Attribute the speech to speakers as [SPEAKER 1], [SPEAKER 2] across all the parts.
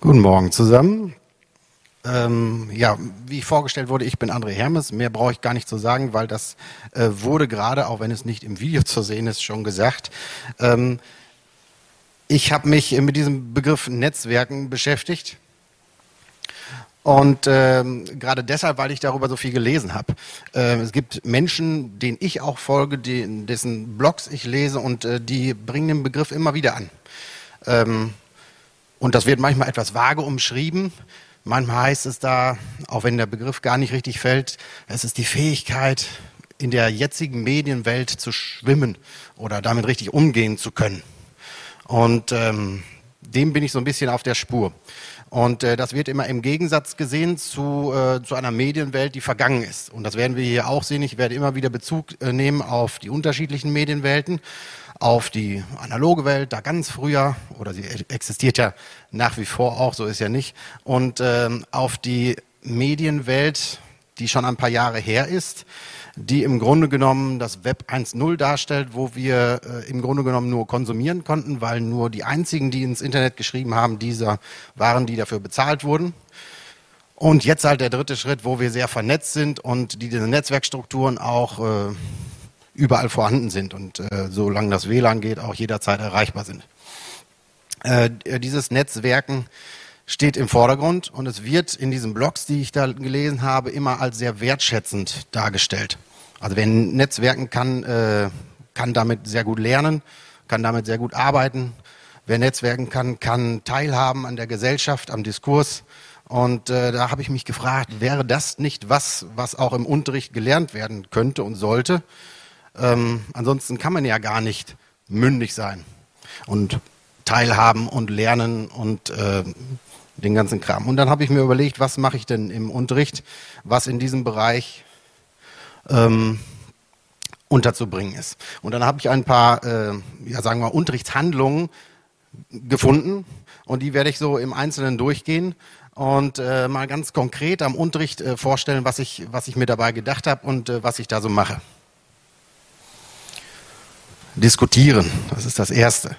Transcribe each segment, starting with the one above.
[SPEAKER 1] Guten Morgen zusammen. Ähm, ja, wie vorgestellt wurde, ich bin André Hermes. Mehr brauche ich gar nicht zu sagen, weil das äh, wurde gerade, auch wenn es nicht im Video zu sehen ist, schon gesagt. Ähm, ich habe mich mit diesem Begriff Netzwerken beschäftigt. Und ähm, gerade deshalb, weil ich darüber so viel gelesen habe. Äh, es gibt Menschen, denen ich auch folge, die, dessen Blogs ich lese und äh, die bringen den Begriff immer wieder an. Ähm, und das wird manchmal etwas vage umschrieben. Manchmal heißt es da, auch wenn der Begriff gar nicht richtig fällt, es ist die Fähigkeit, in der jetzigen Medienwelt zu schwimmen oder damit richtig umgehen zu können. Und ähm, dem bin ich so ein bisschen auf der Spur. Und äh, das wird immer im Gegensatz gesehen zu, äh, zu einer Medienwelt, die vergangen ist. Und das werden wir hier auch sehen. Ich werde immer wieder Bezug äh, nehmen auf die unterschiedlichen Medienwelten auf die analoge Welt, da ganz früher, oder sie existiert ja nach wie vor auch, so ist ja nicht, und ähm, auf die Medienwelt, die schon ein paar Jahre her ist, die im Grunde genommen das Web 1.0 darstellt, wo wir äh, im Grunde genommen nur konsumieren konnten, weil nur die einzigen, die ins Internet geschrieben haben, dieser waren, die dafür bezahlt wurden. Und jetzt halt der dritte Schritt, wo wir sehr vernetzt sind und die diese Netzwerkstrukturen auch äh, überall vorhanden sind und äh, solange das WLAN geht, auch jederzeit erreichbar sind. Äh, dieses Netzwerken steht im Vordergrund und es wird in diesen Blogs, die ich da gelesen habe, immer als sehr wertschätzend dargestellt. Also wer Netzwerken kann, äh, kann damit sehr gut lernen, kann damit sehr gut arbeiten. Wer Netzwerken kann, kann teilhaben an der Gesellschaft, am Diskurs. Und äh, da habe ich mich gefragt, wäre das nicht was, was auch im Unterricht gelernt werden könnte und sollte? Ähm, ansonsten kann man ja gar nicht mündig sein und teilhaben und lernen und äh, den ganzen Kram. Und dann habe ich mir überlegt, was mache ich denn im Unterricht, was in diesem Bereich ähm, unterzubringen ist. Und dann habe ich ein paar, äh, ja sagen wir, Unterrichtshandlungen gefunden und die werde ich so im Einzelnen durchgehen und äh, mal ganz konkret am Unterricht äh, vorstellen, was ich, was ich mir dabei gedacht habe und äh, was ich da so mache. Diskutieren, das ist das Erste.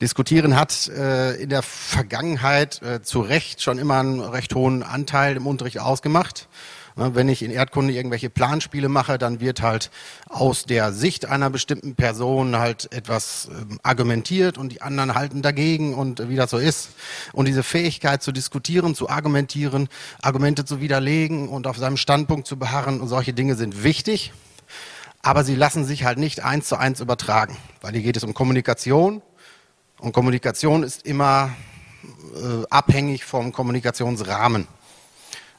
[SPEAKER 1] Diskutieren hat äh, in der Vergangenheit äh, zu Recht schon immer einen recht hohen Anteil im Unterricht ausgemacht. Ne, wenn ich in Erdkunde irgendwelche Planspiele mache, dann wird halt aus der Sicht einer bestimmten Person halt etwas äh, argumentiert und die anderen halten dagegen und äh, wie das so ist. Und diese Fähigkeit zu diskutieren, zu argumentieren, Argumente zu widerlegen und auf seinem Standpunkt zu beharren und solche Dinge sind wichtig aber sie lassen sich halt nicht eins zu eins übertragen, weil hier geht es um Kommunikation und Kommunikation ist immer äh, abhängig vom Kommunikationsrahmen.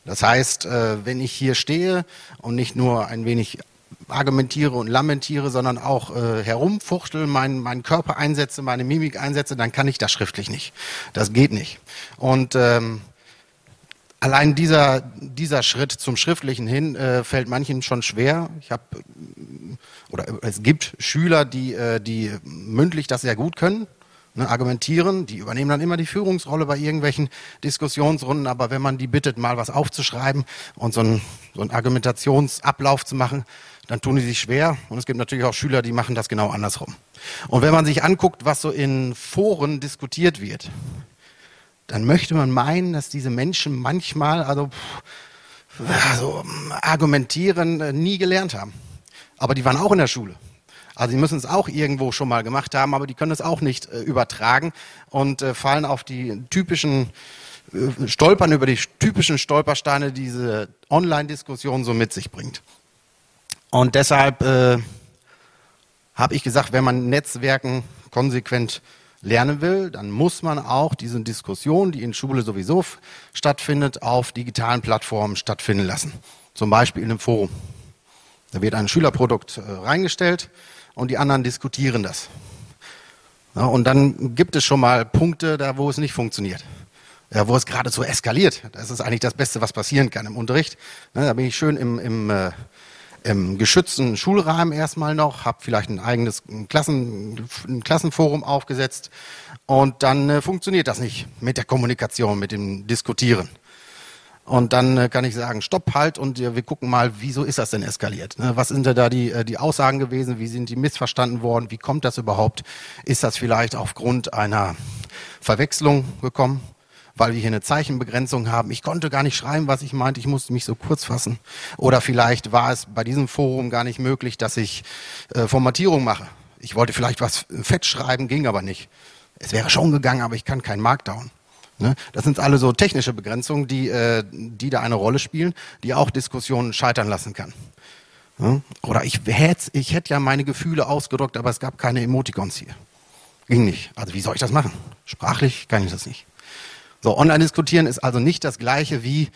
[SPEAKER 1] Das heißt, äh, wenn ich hier stehe und nicht nur ein wenig argumentiere und lamentiere, sondern auch äh, herumfuchtel, meinen mein Körper einsetze, meine Mimik einsetze, dann kann ich das schriftlich nicht. Das geht nicht. Und ähm, Allein dieser, dieser Schritt zum Schriftlichen hin äh, fällt manchen schon schwer. Ich habe oder es gibt Schüler, die, äh, die mündlich das sehr gut können, ne, argumentieren, die übernehmen dann immer die Führungsrolle bei irgendwelchen Diskussionsrunden, aber wenn man die bittet, mal was aufzuschreiben und so einen, so einen Argumentationsablauf zu machen, dann tun die sich schwer. Und es gibt natürlich auch Schüler, die machen das genau andersrum. Und wenn man sich anguckt, was so in Foren diskutiert wird, dann möchte man meinen, dass diese Menschen manchmal, also, also argumentieren, äh, nie gelernt haben. Aber die waren auch in der Schule. Also sie müssen es auch irgendwo schon mal gemacht haben, aber die können es auch nicht äh, übertragen und äh, fallen auf die typischen, äh, stolpern über die typischen Stolpersteine, die diese Online-Diskussion so mit sich bringt. Und deshalb äh, habe ich gesagt, wenn man Netzwerken konsequent lernen will, dann muss man auch diese Diskussion, die in Schule sowieso stattfindet, auf digitalen Plattformen stattfinden lassen. Zum Beispiel in einem Forum. Da wird ein Schülerprodukt äh, reingestellt und die anderen diskutieren das. Ja, und dann gibt es schon mal Punkte, da wo es nicht funktioniert. ja, wo es geradezu eskaliert. Das ist eigentlich das Beste, was passieren kann im Unterricht. Ne, da bin ich schön im, im, äh, im geschützten Schulrahmen erstmal noch, habe vielleicht ein eigenes Klassen, ein Klassenforum aufgesetzt und dann äh, funktioniert das nicht mit der Kommunikation, mit dem Diskutieren. Und dann äh, kann ich sagen, stopp, halt und äh, wir gucken mal, wieso ist das denn eskaliert? Ne? Was sind da die, äh, die Aussagen gewesen? Wie sind die missverstanden worden? Wie kommt das überhaupt? Ist das vielleicht aufgrund einer Verwechslung gekommen? Weil wir hier eine Zeichenbegrenzung haben. Ich konnte gar nicht schreiben, was ich meinte. Ich musste mich so kurz fassen. Oder vielleicht war es bei diesem Forum gar nicht möglich, dass ich äh, Formatierung mache. Ich wollte vielleicht was fett schreiben, ging aber nicht. Es wäre schon gegangen, aber ich kann keinen Markdown. Ne? Das sind alle so technische Begrenzungen, die, äh, die da eine Rolle spielen, die auch Diskussionen scheitern lassen kann. Ne? Oder ich hätte ich hätt ja meine Gefühle ausgedrückt, aber es gab keine Emoticons hier. Ging nicht. Also wie soll ich das machen? Sprachlich kann ich das nicht. So, online diskutieren ist also nicht das gleiche wie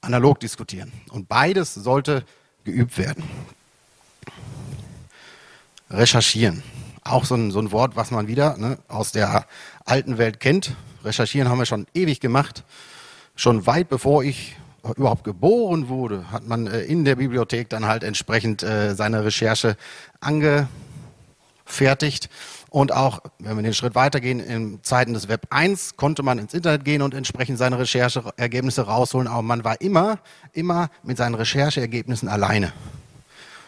[SPEAKER 1] analog diskutieren. Und beides sollte geübt werden. Recherchieren. Auch so ein, so ein Wort, was man wieder ne, aus der alten Welt kennt. Recherchieren haben wir schon ewig gemacht. Schon weit bevor ich überhaupt geboren wurde, hat man äh, in der Bibliothek dann halt entsprechend äh, seine Recherche angefertigt. Und auch, wenn wir den Schritt weitergehen, in Zeiten des Web 1 konnte man ins Internet gehen und entsprechend seine Rechercheergebnisse rausholen. Aber man war immer, immer mit seinen Rechercheergebnissen alleine.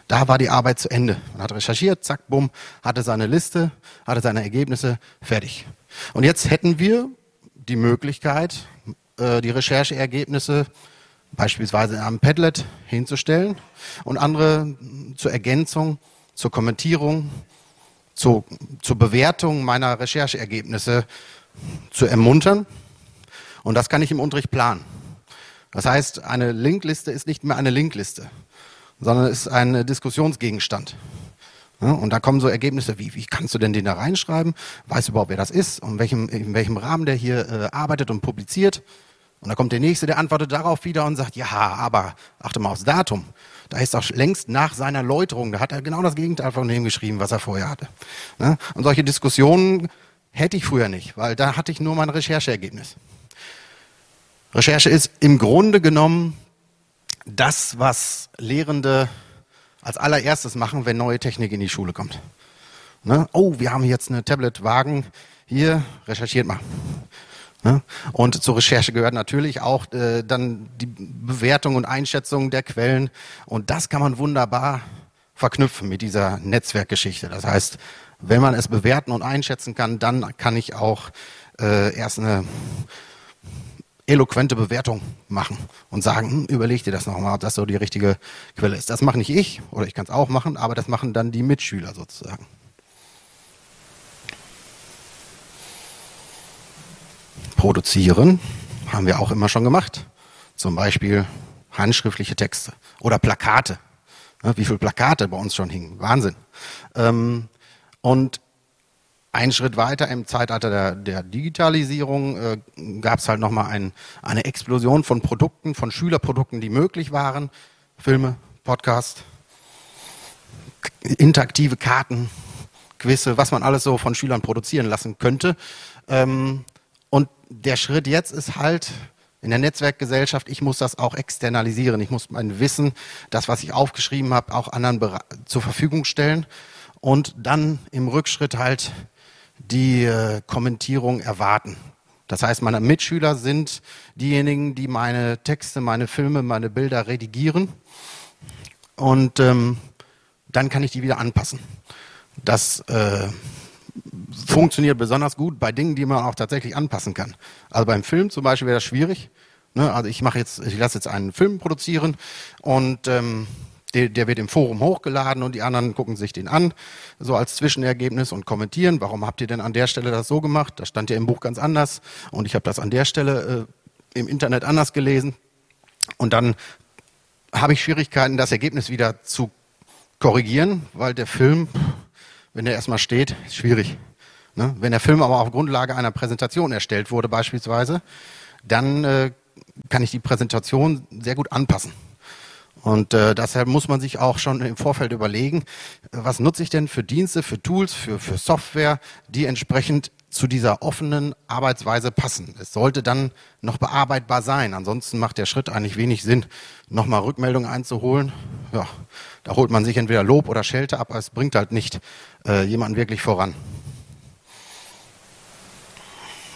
[SPEAKER 1] Da war die Arbeit zu Ende. Man hat recherchiert, zack, bumm, hatte seine Liste, hatte seine Ergebnisse, fertig. Und jetzt hätten wir die Möglichkeit, äh, die Rechercheergebnisse beispielsweise in einem Padlet hinzustellen und andere zur Ergänzung, zur Kommentierung, zu, zur Bewertung meiner Rechercheergebnisse zu ermuntern. Und das kann ich im Unterricht planen. Das heißt, eine Linkliste ist nicht mehr eine Linkliste, sondern ist ein Diskussionsgegenstand. und da kommen so Ergebnisse wie, wie kannst du denn den da reinschreiben? Weiß überhaupt, wer das ist und welchem, in welchem Rahmen der hier äh, arbeitet und publiziert? Und da kommt der Nächste, der antwortet darauf wieder und sagt, ja, aber achte mal aufs Datum. Da ist auch längst nach seiner Läuterung, da hat er genau das Gegenteil von dem geschrieben, was er vorher hatte. Ne? Und solche Diskussionen hätte ich früher nicht, weil da hatte ich nur mein Rechercheergebnis. Recherche ist im Grunde genommen das, was Lehrende als allererstes machen, wenn neue Technik in die Schule kommt. Ne? Oh, wir haben jetzt eine Tablet-Wagen. Hier, recherchiert mal. Ne? Und zur Recherche gehört natürlich auch äh, dann die Bewertung und Einschätzung der Quellen. Und das kann man wunderbar verknüpfen mit dieser Netzwerkgeschichte. Das heißt, wenn man es bewerten und einschätzen kann, dann kann ich auch äh, erst eine eloquente Bewertung machen und sagen, hm, überleg dir das nochmal, ob das so die richtige Quelle ist. Das mache nicht ich, oder ich kann es auch machen, aber das machen dann die Mitschüler sozusagen. Produzieren, haben wir auch immer schon gemacht. Zum Beispiel handschriftliche Texte oder Plakate. Wie viele Plakate bei uns schon hingen. Wahnsinn. Ähm, und ein Schritt weiter im Zeitalter der, der Digitalisierung äh, gab es halt nochmal ein, eine Explosion von Produkten, von Schülerprodukten, die möglich waren. Filme, Podcast, interaktive Karten, Quizze, was man alles so von Schülern produzieren lassen könnte. Ähm, und der Schritt jetzt ist halt in der Netzwerkgesellschaft, ich muss das auch externalisieren. Ich muss mein Wissen, das, was ich aufgeschrieben habe, auch anderen zur Verfügung stellen und dann im Rückschritt halt die äh, Kommentierung erwarten. Das heißt, meine Mitschüler sind diejenigen, die meine Texte, meine Filme, meine Bilder redigieren und ähm, dann kann ich die wieder anpassen. Das äh, funktioniert besonders gut bei Dingen, die man auch tatsächlich anpassen kann. Also beim Film zum Beispiel wäre das schwierig. Ne? Also ich mache jetzt, ich lasse jetzt einen Film produzieren und ähm, der, der wird im Forum hochgeladen und die anderen gucken sich den an, so als Zwischenergebnis und kommentieren, warum habt ihr denn an der Stelle das so gemacht? Das stand ja im Buch ganz anders und ich habe das an der Stelle äh, im Internet anders gelesen. Und dann habe ich Schwierigkeiten, das Ergebnis wieder zu korrigieren, weil der Film wenn der erstmal steht, ist schwierig. Ne? Wenn der Film aber auf Grundlage einer Präsentation erstellt wurde beispielsweise, dann äh, kann ich die Präsentation sehr gut anpassen. Und äh, deshalb muss man sich auch schon im Vorfeld überlegen, was nutze ich denn für Dienste, für Tools, für, für Software, die entsprechend zu dieser offenen Arbeitsweise passen. Es sollte dann noch bearbeitbar sein. Ansonsten macht der Schritt eigentlich wenig Sinn, nochmal Rückmeldungen einzuholen. Ja, da holt man sich entweder Lob oder Schelte ab, aber es bringt halt nicht äh, jemanden wirklich voran.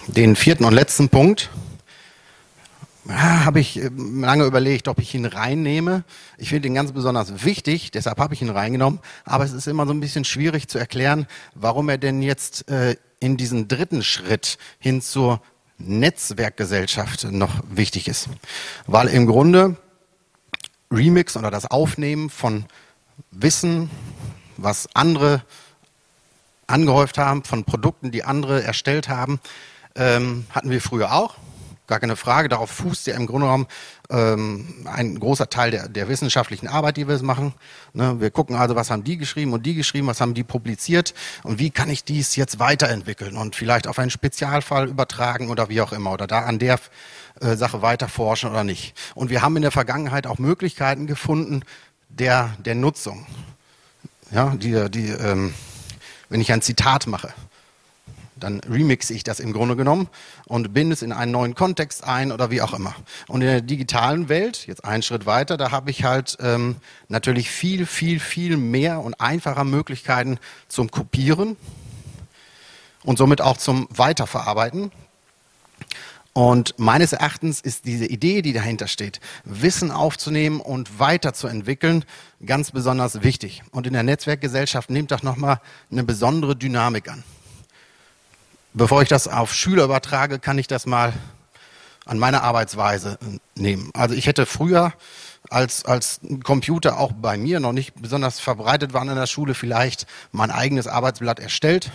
[SPEAKER 1] Den vierten und letzten Punkt ja, habe ich äh, lange überlegt, ob ich ihn reinnehme. Ich finde ihn ganz besonders wichtig, deshalb habe ich ihn reingenommen. Aber es ist immer so ein bisschen schwierig zu erklären, warum er denn jetzt äh, in diesen dritten Schritt hin zur Netzwerkgesellschaft noch wichtig ist. Weil im Grunde Remix oder das Aufnehmen von Wissen, was andere angehäuft haben, von Produkten, die andere erstellt haben, ähm, hatten wir früher auch gar keine Frage. Darauf fußt ja im Grunde genommen ähm, ein großer Teil der, der wissenschaftlichen Arbeit, die wir machen. Ne, wir gucken also, was haben die geschrieben und die geschrieben, was haben die publiziert und wie kann ich dies jetzt weiterentwickeln und vielleicht auf einen Spezialfall übertragen oder wie auch immer oder da an der äh, Sache weiter forschen oder nicht. Und wir haben in der Vergangenheit auch Möglichkeiten gefunden der, der Nutzung. Ja, die, die, ähm, wenn ich ein Zitat mache, dann remixe ich das im Grunde genommen und binde es in einen neuen Kontext ein oder wie auch immer. Und in der digitalen Welt, jetzt einen Schritt weiter, da habe ich halt ähm, natürlich viel, viel, viel mehr und einfacher Möglichkeiten zum Kopieren und somit auch zum Weiterverarbeiten. Und meines Erachtens ist diese Idee, die dahinter steht, Wissen aufzunehmen und weiterzuentwickeln, ganz besonders wichtig. Und in der Netzwerkgesellschaft nimmt das nochmal eine besondere Dynamik an. Bevor ich das auf Schüler übertrage, kann ich das mal an meine Arbeitsweise nehmen. Also ich hätte früher, als, als Computer auch bei mir noch nicht besonders verbreitet waren in der Schule, vielleicht mein eigenes Arbeitsblatt erstellt,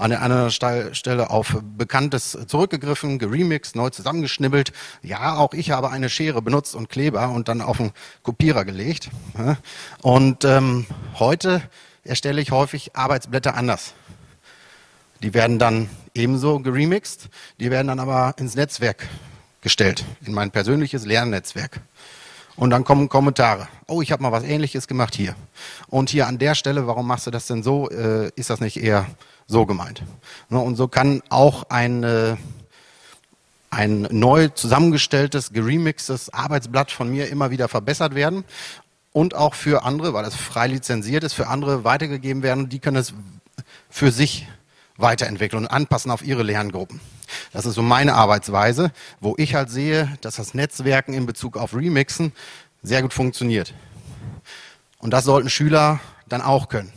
[SPEAKER 1] an der anderen Stelle auf Bekanntes zurückgegriffen, geremixed, neu zusammengeschnibbelt. Ja, auch ich habe eine Schere benutzt und Kleber und dann auf einen Kopierer gelegt. Und ähm, heute erstelle ich häufig Arbeitsblätter anders. Die werden dann ebenso geremixed, die werden dann aber ins Netzwerk gestellt, in mein persönliches Lernnetzwerk. Und dann kommen Kommentare. Oh, ich habe mal was Ähnliches gemacht hier. Und hier an der Stelle, warum machst du das denn so? Äh, ist das nicht eher so gemeint? Ne, und so kann auch ein, äh, ein neu zusammengestelltes, geremixtes Arbeitsblatt von mir immer wieder verbessert werden und auch für andere, weil es frei lizenziert ist, für andere weitergegeben werden. Die können es für sich weiterentwickeln und anpassen auf ihre Lerngruppen. Das ist so meine Arbeitsweise, wo ich halt sehe, dass das Netzwerken in Bezug auf Remixen sehr gut funktioniert. Und das sollten Schüler dann auch können.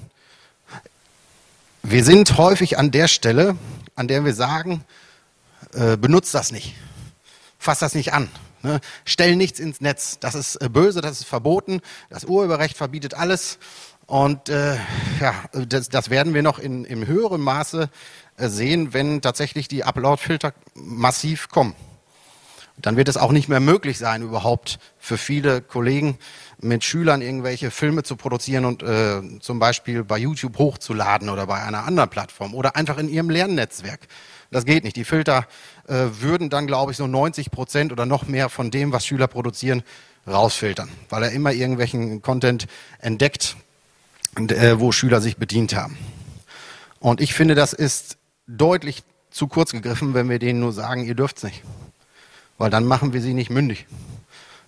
[SPEAKER 1] Wir sind häufig an der Stelle, an der wir sagen, äh, benutzt das nicht, fass das nicht an, ne? stell nichts ins Netz, das ist äh, böse, das ist verboten, das Urheberrecht verbietet alles und äh, ja, das, das, werden wir noch in, im höheren Maße äh, sehen, wenn tatsächlich die Upload-Filter massiv kommen. Dann wird es auch nicht mehr möglich sein, überhaupt für viele Kollegen mit Schülern irgendwelche Filme zu produzieren und äh, zum Beispiel bei YouTube hochzuladen oder bei einer anderen Plattform oder einfach in ihrem Lernnetzwerk. Das geht nicht. Die Filter äh, würden dann, glaube ich, so 90 Prozent oder noch mehr von dem, was Schüler produzieren, rausfiltern, weil er immer irgendwelchen Content entdeckt, äh, wo Schüler sich bedient haben. Und ich finde, das ist deutlich zu kurz gegriffen, wenn wir denen nur sagen, ihr dürft's nicht. Weil dann machen wir sie nicht mündig.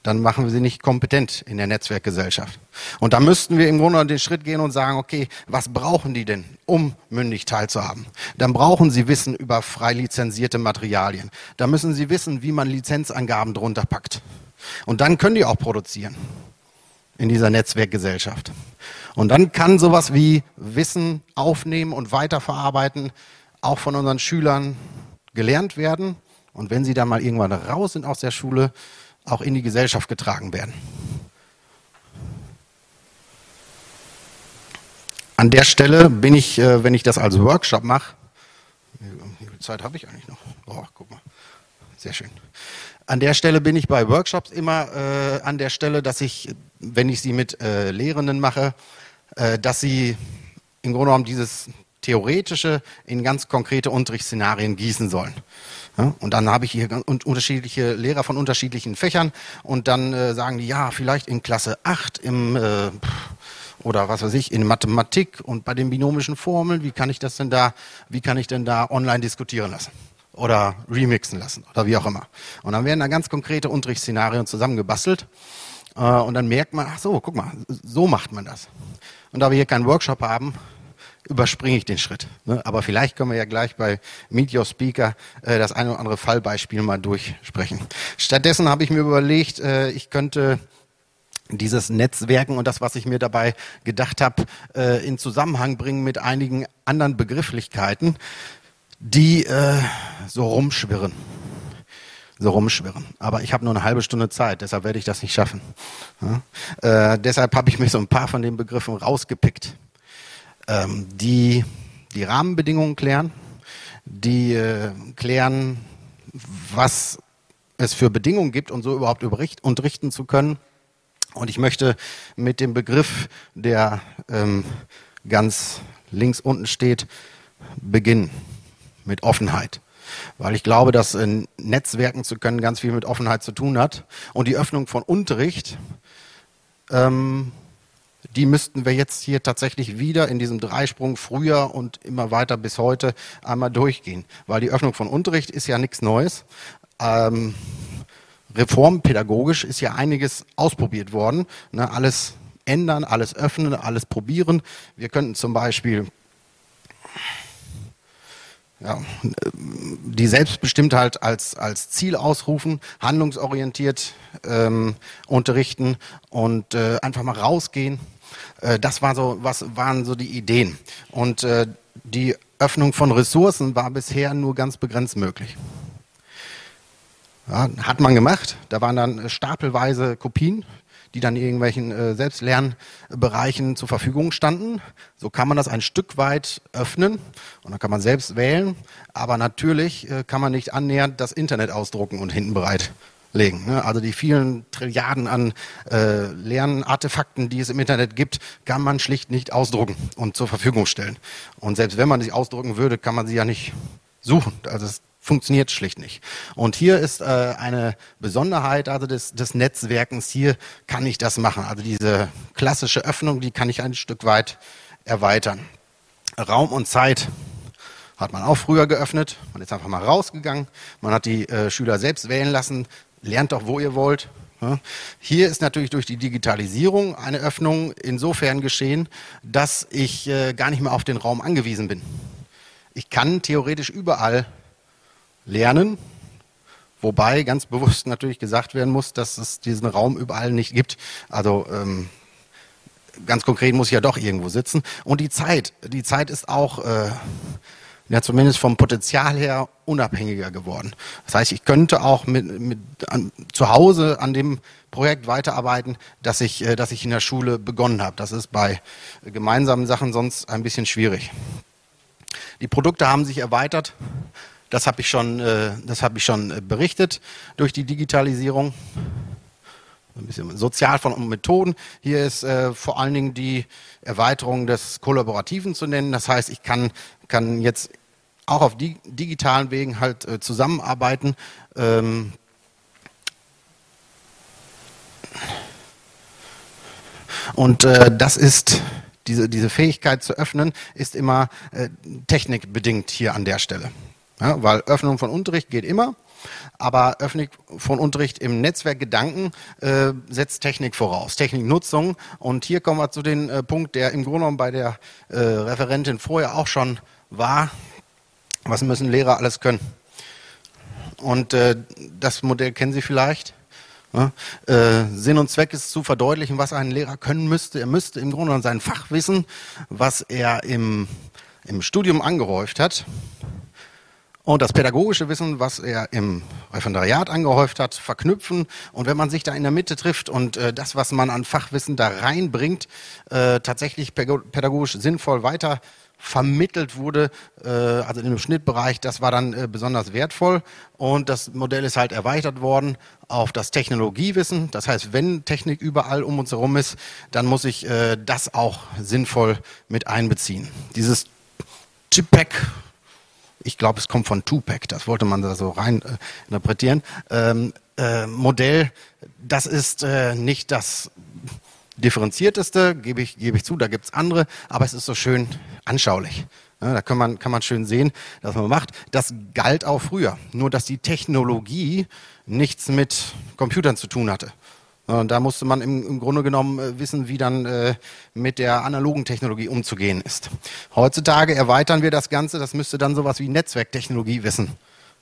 [SPEAKER 1] Dann machen wir sie nicht kompetent in der Netzwerkgesellschaft. Und da müssten wir im Grunde den Schritt gehen und sagen, okay, was brauchen die denn, um mündig teilzuhaben? Dann brauchen sie Wissen über frei lizenzierte Materialien. Da müssen sie wissen, wie man Lizenzangaben drunter packt. Und dann können die auch produzieren in dieser Netzwerkgesellschaft. Und dann kann sowas wie Wissen aufnehmen und weiterverarbeiten auch von unseren Schülern gelernt werden und wenn sie dann mal irgendwann raus sind aus der Schule, auch in die Gesellschaft getragen werden. An der Stelle bin ich, äh, wenn ich das als Workshop mache, wie viel Zeit habe ich eigentlich noch? Oh, guck mal, sehr schön. An der Stelle bin ich bei Workshops immer äh, an der Stelle, dass ich, wenn ich sie mit äh, Lehrenden mache, äh, dass sie im Grunde genommen dieses Theoretische in ganz konkrete Unterrichtsszenarien gießen sollen. Ja, und dann habe ich hier unterschiedliche Lehrer von unterschiedlichen Fächern und dann äh, sagen die, ja, vielleicht in Klasse 8 im, äh, oder was weiß ich, in Mathematik und bei den binomischen Formeln, wie kann ich das denn da, wie kann ich denn da online diskutieren lassen? Oder remixen lassen oder wie auch immer. Und dann werden da ganz konkrete Unterrichtsszenarien zusammengebastelt. Äh, und dann merkt man, ach so, guck mal, so macht man das. Und da wir hier keinen Workshop haben, überspringe ich den Schritt. Ne? Aber vielleicht können wir ja gleich bei Meet Your Speaker äh, das eine oder andere Fallbeispiel mal durchsprechen. Stattdessen habe ich mir überlegt, äh, ich könnte dieses Netzwerken und das, was ich mir dabei gedacht habe, äh, in Zusammenhang bringen mit einigen anderen Begrifflichkeiten, die so rumschwirren. So rumschwirren. Aber ich habe nur eine halbe Stunde Zeit, deshalb werde ich das nicht schaffen. Äh, deshalb habe ich mir so ein paar von den Begriffen rausgepickt, ähm, die die Rahmenbedingungen klären, die äh, klären, was es für Bedingungen gibt, um so überhaupt unterrichten zu können und ich möchte mit dem Begriff, der ähm, ganz links unten steht, beginnen. Mit Offenheit. Weil ich glaube, dass äh, Netzwerken zu können ganz viel mit Offenheit zu tun hat. Und die Öffnung von Unterricht, ähm, die müssten wir jetzt hier tatsächlich wieder in diesem Dreisprung früher und immer weiter bis heute einmal durchgehen. Weil die Öffnung von Unterricht ist ja nichts Neues. Ähm, reformpädagogisch ist ja einiges ausprobiert worden. Ne? Alles ändern, alles öffnen, alles probieren. Wir könnten zum Beispiel ja, die Selbstbestimmtheit als, als Ziel ausrufen, handlungsorientiert ähm, unterrichten und äh, einfach mal rausgehen. Äh, das war so, was waren so die Ideen. Und äh, die Öffnung von Ressourcen war bisher nur ganz begrenzt möglich. Ja, hat man gemacht. Da waren dann stapelweise Kopien, die dann irgendwelchen äh, Selbstlernbereichen zur Verfügung standen. So kann man das ein Stück weit öffnen und dann kann man selbst wählen. Aber natürlich äh, kann man nicht annähernd das Internet ausdrucken und hinten bereit legen. Ne? Also die vielen Trilliarden an äh, Lernartefakten, die es im Internet gibt, kann man schlicht nicht ausdrucken und zur Verfügung stellen. Und selbst wenn man sie ausdrucken würde, kann man sie ja nicht suchen. Also es funktioniert schlicht nicht. Und hier ist äh, eine Besonderheit also des, des Netzwerkens. Hier kann ich das machen. Also diese klassische Öffnung, die kann ich ein Stück weit erweitern. Raum und Zeit hat man auch früher geöffnet. Man ist einfach mal rausgegangen. Man hat die äh, Schüler selbst wählen lassen. Lernt doch, wo ihr wollt. Ja. Hier ist natürlich durch die Digitalisierung eine Öffnung insofern geschehen, dass ich äh, gar nicht mehr auf den Raum angewiesen bin. Ich kann theoretisch überall lernen, wobei ganz bewusst natürlich gesagt werden muss, dass es diesen Raum überall nicht gibt. Also ähm, ganz konkret muss ich ja doch irgendwo sitzen. Und die Zeit, die Zeit ist auch äh, ja zumindest vom Potenzial her unabhängiger geworden. Das heißt, ich könnte auch mit, mit an, zu Hause an dem Projekt weiterarbeiten, das ich, äh, ich in der Schule begonnen habe. Das ist bei gemeinsamen Sachen sonst ein bisschen schwierig. Die Produkte haben sich erweitert. Das habe ich schon, äh, das habe ich schon äh, berichtet durch die Digitalisierung. Ein bisschen sozial von Methoden. Hier ist äh, vor allen Dingen die Erweiterung des Kollaborativen zu nennen. Das heißt, ich kann, kann jetzt auch auf die, digitalen Wegen halt äh, zusammenarbeiten. Ähm, und äh, das ist diese, diese Fähigkeit zu öffnen, ist immer äh, technikbedingt hier an der Stelle. Ja, weil Öffnung von Unterricht geht immer, aber Öffnung von Unterricht im Netzwerkgedanken äh, setzt Technik voraus, Techniknutzung. Und hier kommen wir zu dem äh, Punkt, der im Grunde genommen bei der äh, Referentin vorher auch schon war. Was müssen Lehrer alles können? Und äh, das Modell kennen Sie vielleicht. Ja, äh, Sinn und Zweck ist zu verdeutlichen, was ein Lehrer können müsste. Er müsste im Grunde genommen sein Fachwissen, was er im, im Studium angehäuft hat, und das pädagogische Wissen, was er im Referendariat angehäuft hat, verknüpfen. Und wenn man sich da in der Mitte trifft und äh, das, was man an Fachwissen da reinbringt, äh, tatsächlich pädagogisch sinnvoll weiter vermittelt wurde, äh, also in dem Schnittbereich, das war dann äh, besonders wertvoll. Und das Modell ist halt erweitert worden auf das Technologiewissen. Das heißt, wenn Technik überall um uns herum ist, dann muss ich äh, das auch sinnvoll mit einbeziehen. Dieses Chip-Pack, ich glaube, es kommt von Tupac, das wollte man da so rein äh, interpretieren. Ähm, äh, Modell, das ist äh, nicht das differenzierteste, gebe ich, gebe ich zu, da gibt es andere, aber es ist so schön anschaulich. Ja, da kann man, kann man schön sehen, dass man macht. Das galt auch früher, nur dass die Technologie nichts mit Computern zu tun hatte. Und da musste man im, im Grunde genommen äh, wissen, wie dann äh, mit der analogen Technologie umzugehen ist. Heutzutage erweitern wir das Ganze, das müsste dann sowas wie Netzwerktechnologie wissen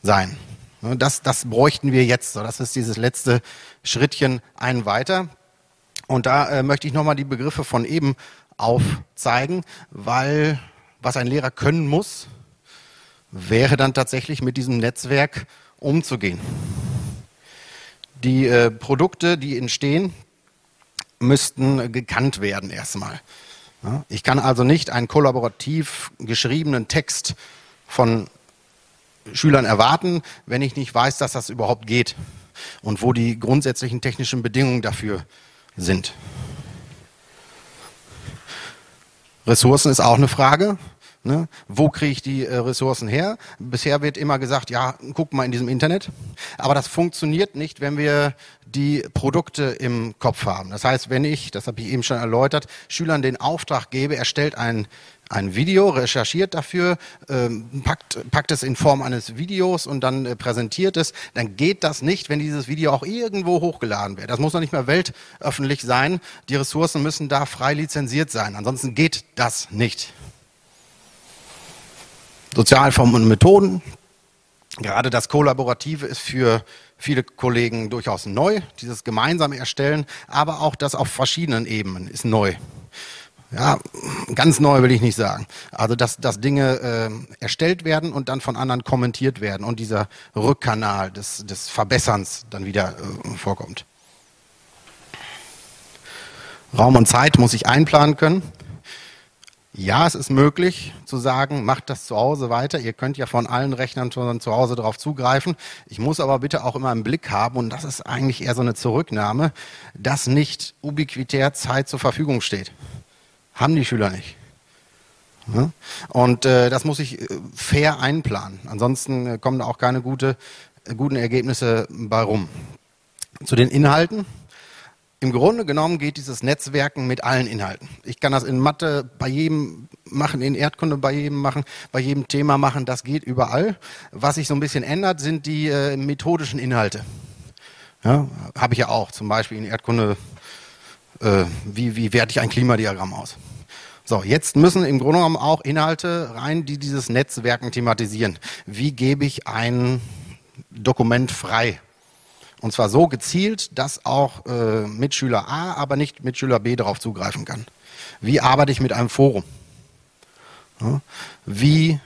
[SPEAKER 1] sein. Das, das bräuchten wir jetzt. Das ist dieses letzte Schrittchen ein weiter. Und da äh, möchte ich nochmal die Begriffe von eben aufzeigen, weil was ein Lehrer können muss, wäre dann tatsächlich mit diesem Netzwerk umzugehen. Die äh, Produkte, die entstehen, müssten gekannt werden erstmal. Ja, ich kann also nicht einen kollaborativ geschriebenen Text von Schülern erwarten, wenn ich nicht weiß, dass das überhaupt geht und wo die grundsätzlichen technischen Bedingungen dafür sind. Ressourcen ist auch eine Frage. Ne? Wo kriege ich die äh, Ressourcen her? Bisher wird immer gesagt, ja, guck mal in diesem Internet. Aber das funktioniert nicht, wenn wir die Produkte im Kopf haben. Das heißt, wenn ich, das habe ich eben schon erläutert, Schülern den Auftrag gebe, erstellt ein ein Video, recherchiert dafür, ähm, packt, packt es in Form eines Videos und dann äh, präsentiert es, dann geht das nicht, wenn dieses Video auch irgendwo hochgeladen wird. Das muss noch nicht mehr weltöffentlich sein. Die Ressourcen müssen da frei lizenziert sein. Ansonsten geht das nicht. Sozialformen und Methoden. Gerade das Kollaborative ist für viele Kollegen durchaus neu, dieses gemeinsame Erstellen, aber auch das auf verschiedenen Ebenen ist neu. Ja, ganz neu will ich nicht sagen. Also, dass, dass Dinge äh, erstellt werden und dann von anderen kommentiert werden und dieser Rückkanal des, des Verbesserns dann wieder äh, vorkommt. Raum und Zeit muss ich einplanen können. Ja, es ist möglich zu sagen, macht das zu Hause weiter. Ihr könnt ja von allen Rechnern schon zu Hause darauf zugreifen. Ich muss aber bitte auch immer im Blick haben, und das ist eigentlich eher so eine Zurücknahme, dass nicht ubiquitär Zeit zur Verfügung steht. Haben die Schüler nicht. Ja? Und äh, das muss ich äh, fair einplanen. Ansonsten äh, kommen da auch keine gute, guten Ergebnisse bei rum. Zu den Inhalten. Im Grunde genommen geht dieses Netzwerken mit allen Inhalten. Ich kann das in Mathe bei jedem machen, in Erdkunde bei jedem machen, bei jedem Thema machen. Das geht überall. Was sich so ein bisschen ändert, sind die äh, methodischen Inhalte. Ja, Habe ich ja auch. Zum Beispiel in Erdkunde äh, wie, wie werte ich ein Klimadiagramm aus. So, jetzt müssen im Grunde genommen auch Inhalte rein, die dieses Netzwerken thematisieren. Wie gebe ich ein Dokument frei? Und zwar so gezielt, dass auch äh, Mitschüler A, aber nicht Mitschüler B darauf zugreifen kann. Wie arbeite ich mit einem Forum? Ja, wie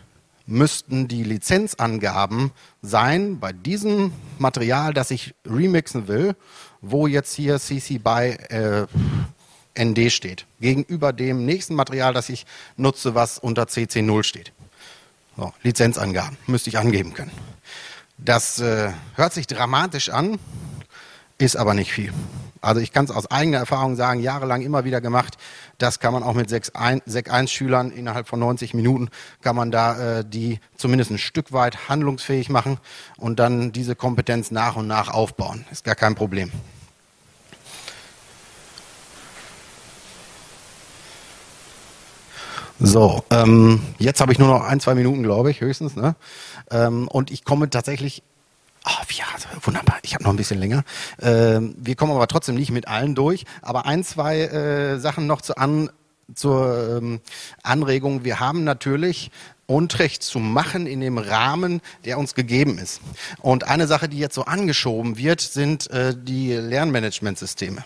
[SPEAKER 1] müssten die Lizenzangaben sein bei diesem Material, das ich remixen will, wo jetzt hier CC BY äh, ND steht, gegenüber dem nächsten Material, das ich nutze, was unter CC0 steht. So, Lizenzangaben müsste ich angeben können. Das äh, hört sich dramatisch an, ist aber nicht viel. Also ich kann es aus eigener Erfahrung sagen, jahrelang immer wieder gemacht. Das kann man auch mit 6-1-Schülern innerhalb von 90 Minuten, kann man da äh, die zumindest ein Stück weit handlungsfähig machen und dann diese Kompetenz nach und nach aufbauen. Ist gar kein Problem. So, ähm, jetzt habe ich nur noch ein, zwei Minuten, glaube ich, höchstens. Ne? Ähm, und ich komme tatsächlich Oh, ja, wunderbar. Ich habe noch ein bisschen länger. Ähm, wir kommen aber trotzdem nicht mit allen durch. Aber ein, zwei äh, Sachen noch zu an, zur ähm, Anregung. Wir haben natürlich Unrecht zu machen in dem Rahmen, der uns gegeben ist. Und eine Sache, die jetzt so angeschoben wird, sind äh, die Lernmanagementsysteme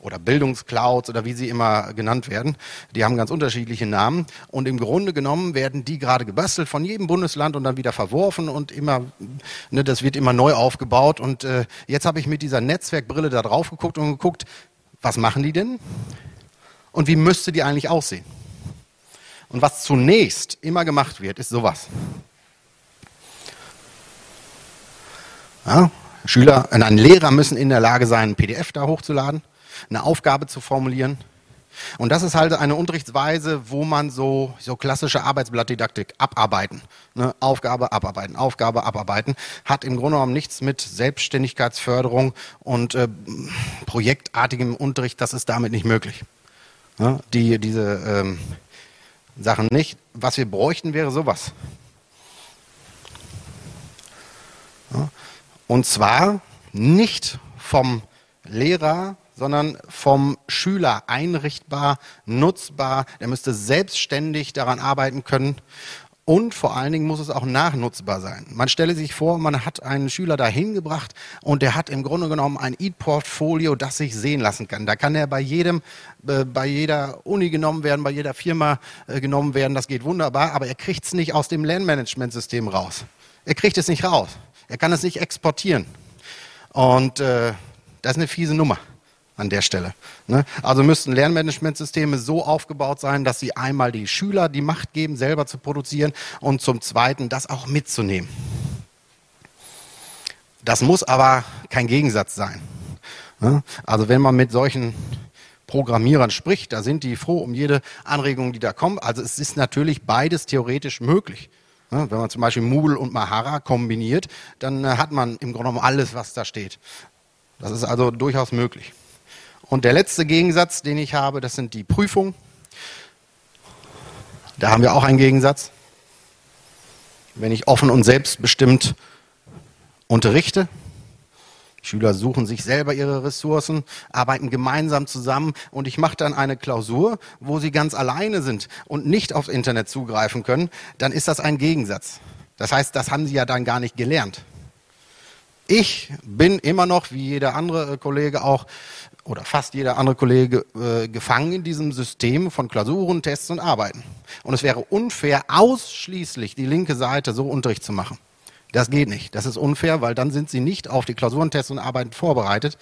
[SPEAKER 1] oder Bildungsclouds oder wie sie immer genannt werden. Die haben ganz unterschiedliche Namen und im Grunde genommen werden die gerade gebastelt von jedem Bundesland und dann wieder verworfen und immer, ne, das wird immer neu aufgebaut und äh, jetzt habe ich mit dieser Netzwerkbrille da drauf geguckt und geguckt, was machen die denn und wie müsste die eigentlich aussehen? Und was zunächst immer gemacht wird, ist sowas. Ja, Schüler, ein Lehrer müssen in der Lage sein, ein PDF da hochzuladen eine Aufgabe zu formulieren, Und das ist halt eine Unterrichtsweise, wo man so, so klassische Arbeitsblattdidaktik abarbeiten. Ne? Aufgabe, abarbeiten, Aufgabe, abarbeiten. Hat im Grunde genommen nichts mit Selbstständigkeitsförderung und äh, projektartigem Unterricht, das ist damit nicht möglich. Ne? Die, diese ähm, Sachen nicht. Was wir bräuchten, wäre sowas. Ja? Und zwar nicht vom Lehrer sondern vom Schüler einrichtbar, nutzbar. Der müsste selbstständig daran arbeiten können. Und vor allen Dingen muss es auch nachnutzbar sein. Man stelle sich vor, man hat einen Schüler dahin gebracht und der hat im Grunde genommen ein E-Portfolio, das sich sehen lassen kann. Da kann er bei jedem, äh, bei jeder Uni genommen werden, bei jeder Firma äh, genommen werden. Das geht wunderbar, aber er kriegt es nicht aus dem Lernmanagementsystem raus. Er kriegt es nicht raus. Er kann es nicht exportieren. Und äh, das ist eine fiese Nummer an der Stelle. Ne? Also müssten Lernmanagementsysteme so aufgebaut sein, dass sie einmal die Schüler die Macht geben, selber zu produzieren und zum Zweiten das auch mitzunehmen. Das muss aber kein Gegensatz sein. Ne? Also wenn man mit solchen Programmierern spricht, da sind die froh um jede Anregung, die da kommt. Also es ist natürlich beides theoretisch möglich. Ne? Wenn man zum Beispiel Moodle und Mahara kombiniert, dann äh, hat man im Grunde genommen alles, was da steht. Das ist also durchaus möglich. Und der letzte Gegensatz, den ich habe, das sind die Prüfungen. Da haben wir auch einen Gegensatz. Wenn ich offen und selbstbestimmt unterrichte, Schüler suchen sich selber ihre Ressourcen, arbeiten gemeinsam zusammen und ich mache dann eine Klausur, wo sie ganz alleine sind und nicht aufs Internet zugreifen können, dann ist das ein Gegensatz. Das heißt, das haben sie ja dann gar nicht gelernt. Ich bin immer noch, wie jeder andere Kollege auch, oder fast jeder andere Kollege äh, gefangen in diesem System von Klausuren, Tests und Arbeiten. Und es wäre unfair, ausschließlich die linke Seite so Unterricht zu machen. Das geht nicht. Das ist unfair, weil dann sind sie nicht auf die Klausuren, Tests und Arbeiten vorbereitet.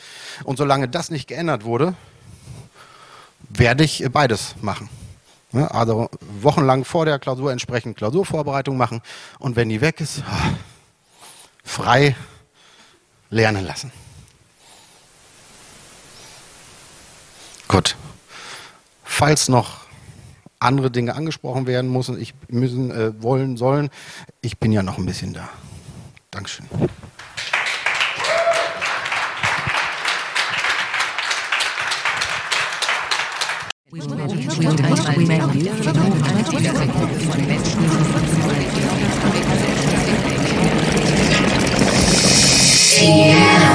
[SPEAKER 1] Und solange das nicht geändert wurde, werde ich beides machen. Also wochenlang vor der Klausur entsprechend Klausurvorbereitung machen und wenn die weg ist, frei lernen lassen. Gut. Falls noch andere Dinge angesprochen werden müssen, ich müssen, äh, wollen, sollen, ich bin ja noch ein bisschen da. Dankeschön. Yeah.